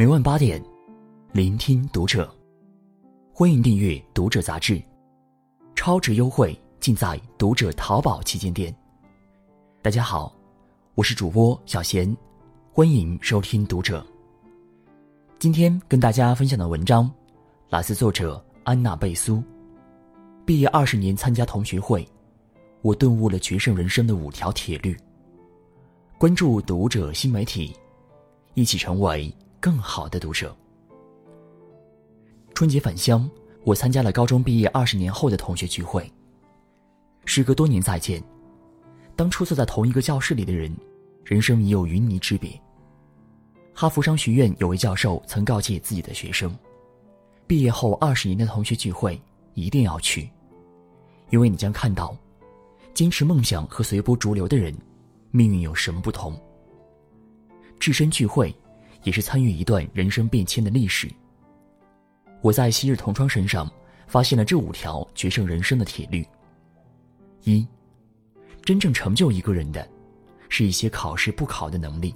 每晚八点，聆听读者。欢迎订阅《读者》杂志，超值优惠尽在《读者》淘宝旗舰店。大家好，我是主播小贤，欢迎收听《读者》。今天跟大家分享的文章来自作者安娜贝苏。毕业二十年参加同学会，我顿悟了决胜人生的五条铁律。关注《读者》新媒体，一起成为。更好的读者。春节返乡，我参加了高中毕业二十年后的同学聚会。时隔多年再见，当初坐在同一个教室里的人，人生已有云泥之别。哈佛商学院有位教授曾告诫自己的学生：毕业后二十年的同学聚会一定要去，因为你将看到，坚持梦想和随波逐流的人，命运有什么不同。置身聚会。也是参与一段人生变迁的历史。我在昔日同窗身上发现了这五条决胜人生的铁律：一、真正成就一个人的，是一些考试不考的能力。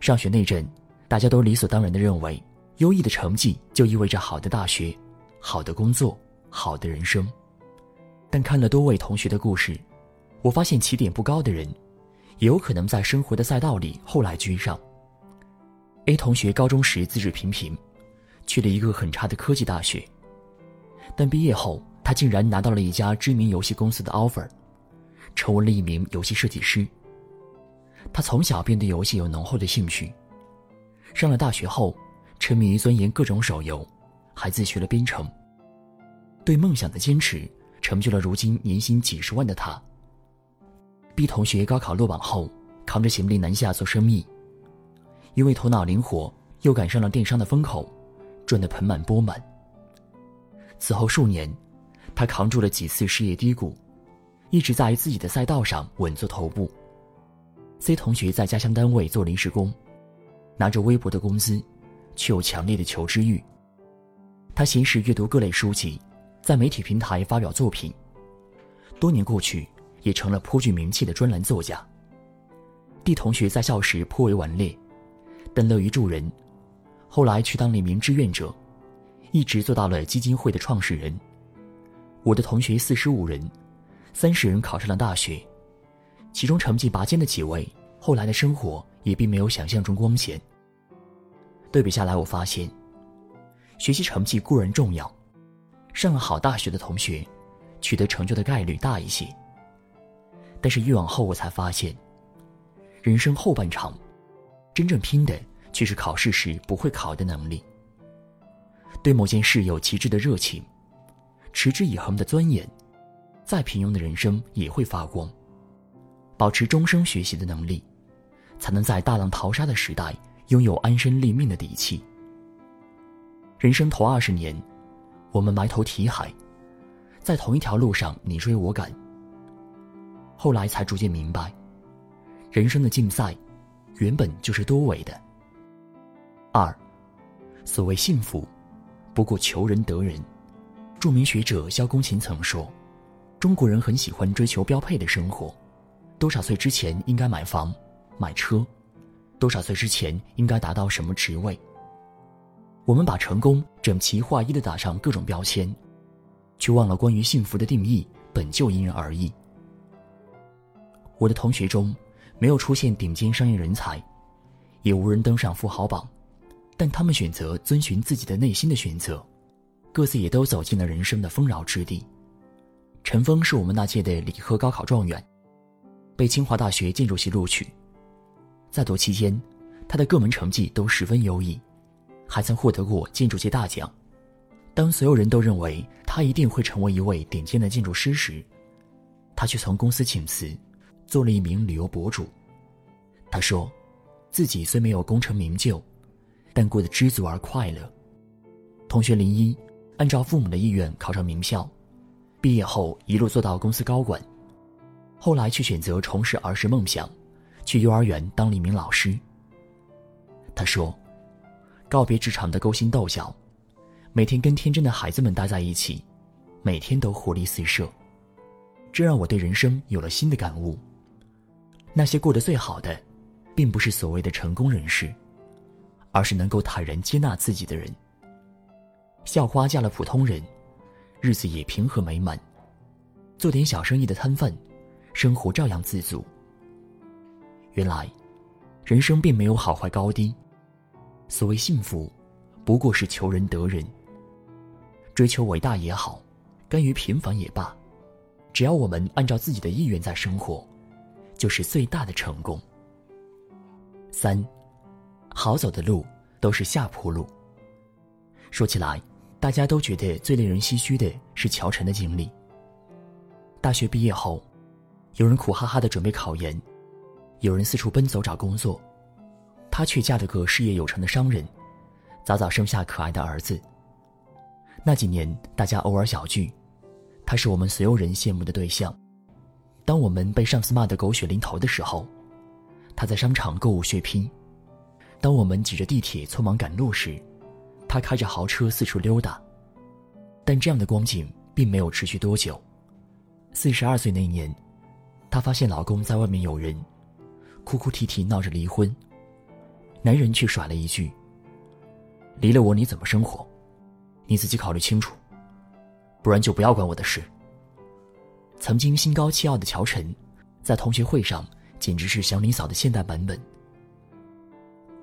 上学那阵，大家都理所当然的认为，优异的成绩就意味着好的大学、好的工作、好的人生。但看了多位同学的故事，我发现起点不高的人，也有可能在生活的赛道里后来居上。A 同学高中时资质平平，去了一个很差的科技大学。但毕业后，他竟然拿到了一家知名游戏公司的 offer，成为了一名游戏设计师。他从小便对游戏有浓厚的兴趣，上了大学后，沉迷于钻研各种手游，还自学了编程。对梦想的坚持，成就了如今年薪几十万的他。B 同学高考落榜后，扛着行李南下做生意。因为头脑灵活，又赶上了电商的风口，赚得盆满钵满。此后数年，他扛住了几次事业低谷，一直在自己的赛道上稳坐头部。C 同学在家乡单位做临时工，拿着微薄的工资，却有强烈的求知欲。他闲时阅读各类书籍，在媒体平台发表作品。多年过去，也成了颇具名气的专栏作家。D 同学在校时颇为顽劣。但乐于助人，后来去当了一名志愿者，一直做到了基金会的创始人。我的同学四十五人，三十人考上了大学，其中成绩拔尖的几位，后来的生活也并没有想象中光鲜。对比下来，我发现，学习成绩固然重要，上了好大学的同学，取得成就的概率大一些。但是越往后，我才发现，人生后半场。真正拼的却是考试时不会考的能力。对某件事有极致的热情，持之以恒的钻研，再平庸的人生也会发光。保持终生学习的能力，才能在大浪淘沙的时代拥有安身立命的底气。人生头二十年，我们埋头题海，在同一条路上你追我赶。后来才逐渐明白，人生的竞赛。原本就是多维的。二，所谓幸福，不过求人得人。著名学者萧公琴曾说：“中国人很喜欢追求标配的生活，多少岁之前应该买房、买车，多少岁之前应该达到什么职位。我们把成功整齐划一的打上各种标签，却忘了关于幸福的定义本就因人而异。”我的同学中。没有出现顶尖商业人才，也无人登上富豪榜，但他们选择遵循自己的内心的选择，各自也都走进了人生的丰饶之地。陈峰是我们那届的理科高考状元，被清华大学建筑系录取，在读期间，他的各门成绩都十分优异，还曾获得过建筑界大奖。当所有人都认为他一定会成为一位顶尖的建筑师时，他却从公司请辞。做了一名旅游博主，他说，自己虽没有功成名就，但过得知足而快乐。同学林一，按照父母的意愿考上名校，毕业后一路做到公司高管，后来却选择重拾儿时梦想，去幼儿园当了一名老师。他说，告别职场的勾心斗角，每天跟天真的孩子们待在一起，每天都活力四射，这让我对人生有了新的感悟。那些过得最好的，并不是所谓的成功人士，而是能够坦然接纳自己的人。校花嫁了普通人，日子也平和美满；做点小生意的摊贩，生活照样自足。原来，人生并没有好坏高低，所谓幸福，不过是求人得人。追求伟大也好，甘于平凡也罢，只要我们按照自己的意愿在生活，就是最大的成功。三，好走的路都是下坡路。说起来，大家都觉得最令人唏嘘的是乔晨的经历。大学毕业后，有人苦哈哈的准备考研。有人四处奔走找工作，她却嫁了个事业有成的商人，早早生下可爱的儿子。那几年，大家偶尔小聚，他是我们所有人羡慕的对象。当我们被上司骂得狗血淋头的时候，他在商场购物血拼；当我们挤着地铁匆忙赶路时，他开着豪车四处溜达。但这样的光景并没有持续多久。四十二岁那年，她发现老公在外面有人。哭哭啼啼闹着离婚，男人却甩了一句：“离了我你怎么生活？你自己考虑清楚，不然就不要管我的事。”曾经心高气傲的乔晨，在同学会上简直是祥林嫂的现代版本。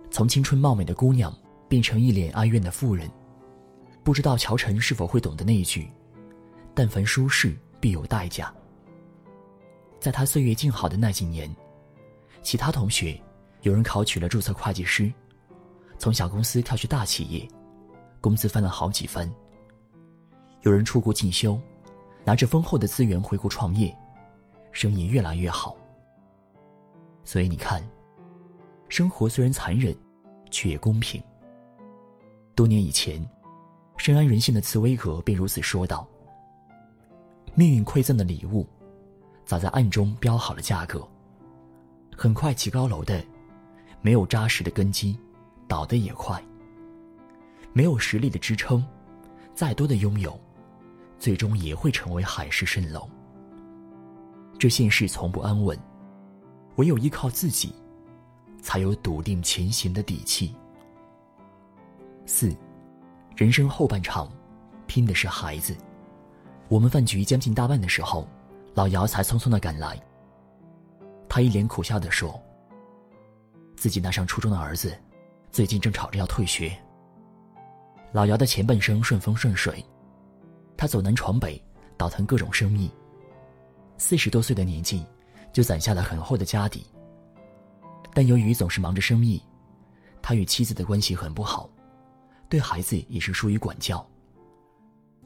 从青春貌美的姑娘变成一脸哀怨的妇人，不知道乔晨是否会懂得那一句：“但凡舒适，必有代价。”在他岁月静好的那几年。其他同学，有人考取了注册会计师，从小公司跳去大企业，工资翻了好几番。有人出国进修，拿着丰厚的资源回国创业，生意越来越好。所以你看，生活虽然残忍，却也公平。多年以前，深谙人性的茨威格便如此说道：“命运馈赠的礼物，早在暗中标好了价格。”很快起高楼的，没有扎实的根基，倒得也快。没有实力的支撑，再多的拥有，最终也会成为海市蜃楼。这现世从不安稳，唯有依靠自己，才有笃定前行的底气。四，人生后半场，拼的是孩子。我们饭局将近大半的时候，老姚才匆匆的赶来。他一脸苦笑的说：“自己那上初中的儿子，最近正吵着要退学。”老姚的前半生顺风顺水，他走南闯北，倒腾各种生意。四十多岁的年纪，就攒下了很厚的家底。但由于总是忙着生意，他与妻子的关系很不好，对孩子也是疏于管教。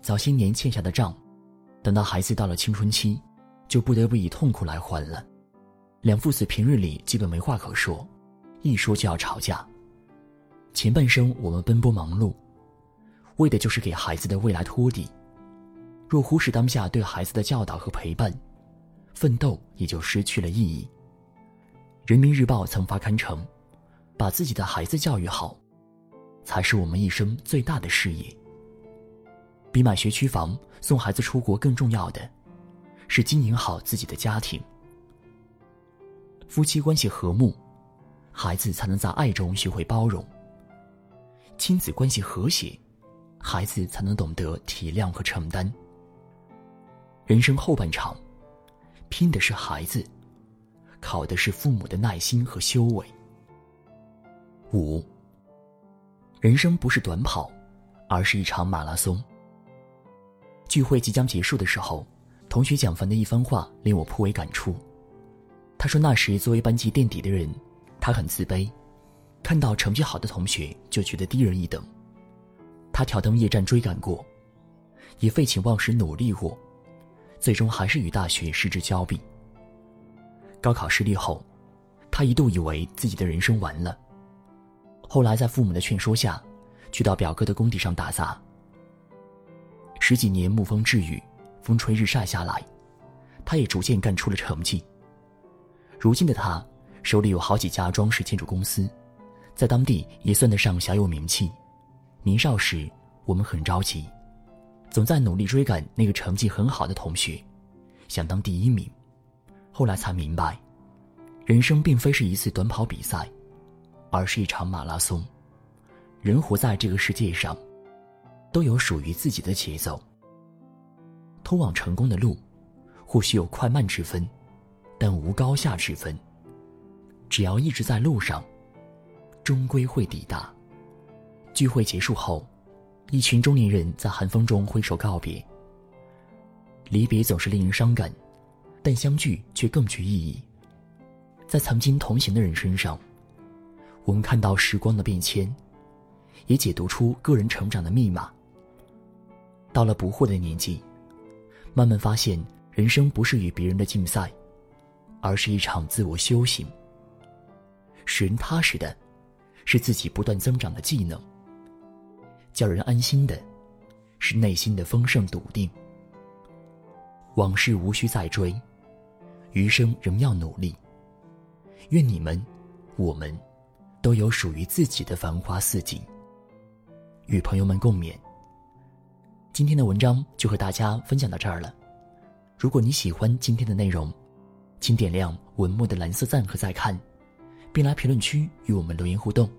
早些年欠下的账，等到孩子到了青春期，就不得不以痛苦来还了。两父子平日里基本没话可说，一说就要吵架。前半生我们奔波忙碌，为的就是给孩子的未来托底。若忽视当下对孩子的教导和陪伴，奋斗也就失去了意义。人民日报曾发刊称：“把自己的孩子教育好，才是我们一生最大的事业。”比买学区房、送孩子出国更重要的，是经营好自己的家庭。夫妻关系和睦，孩子才能在爱中学会包容；亲子关系和谐，孩子才能懂得体谅和承担。人生后半场，拼的是孩子，考的是父母的耐心和修为。五，人生不是短跑，而是一场马拉松。聚会即将结束的时候，同学蒋凡的一番话令我颇为感触。他说：“那时作为班级垫底的人，他很自卑，看到成绩好的同学就觉得低人一等。他挑灯夜战追赶过，也废寝忘食努力过，最终还是与大学失之交臂。高考失利后，他一度以为自己的人生完了。后来在父母的劝说下，去到表哥的工地上打杂。十几年沐风栉雨，风吹日晒下来，他也逐渐干出了成绩。”如今的他手里有好几家装饰建筑公司，在当地也算得上小有名气。年少时，我们很着急，总在努力追赶那个成绩很好的同学，想当第一名。后来才明白，人生并非是一次短跑比赛，而是一场马拉松。人活在这个世界上，都有属于自己的节奏。通往成功的路，或许有快慢之分，但无高下之分。只要一直在路上，终归会抵达。聚会结束后，一群中年人在寒风中挥手告别。离别总是令人伤感，但相聚却更具意义。在曾经同行的人身上，我们看到时光的变迁，也解读出个人成长的密码。到了不惑的年纪，慢慢发现，人生不是与别人的竞赛，而是一场自我修行。使人踏实的，是自己不断增长的技能；叫人安心的，是内心的丰盛笃定。往事无需再追，余生仍要努力。愿你们，我们，都有属于自己的繁花似锦。与朋友们共勉。今天的文章就和大家分享到这儿了。如果你喜欢今天的内容，请点亮文末的蓝色赞和再看，并来评论区与我们留言互动。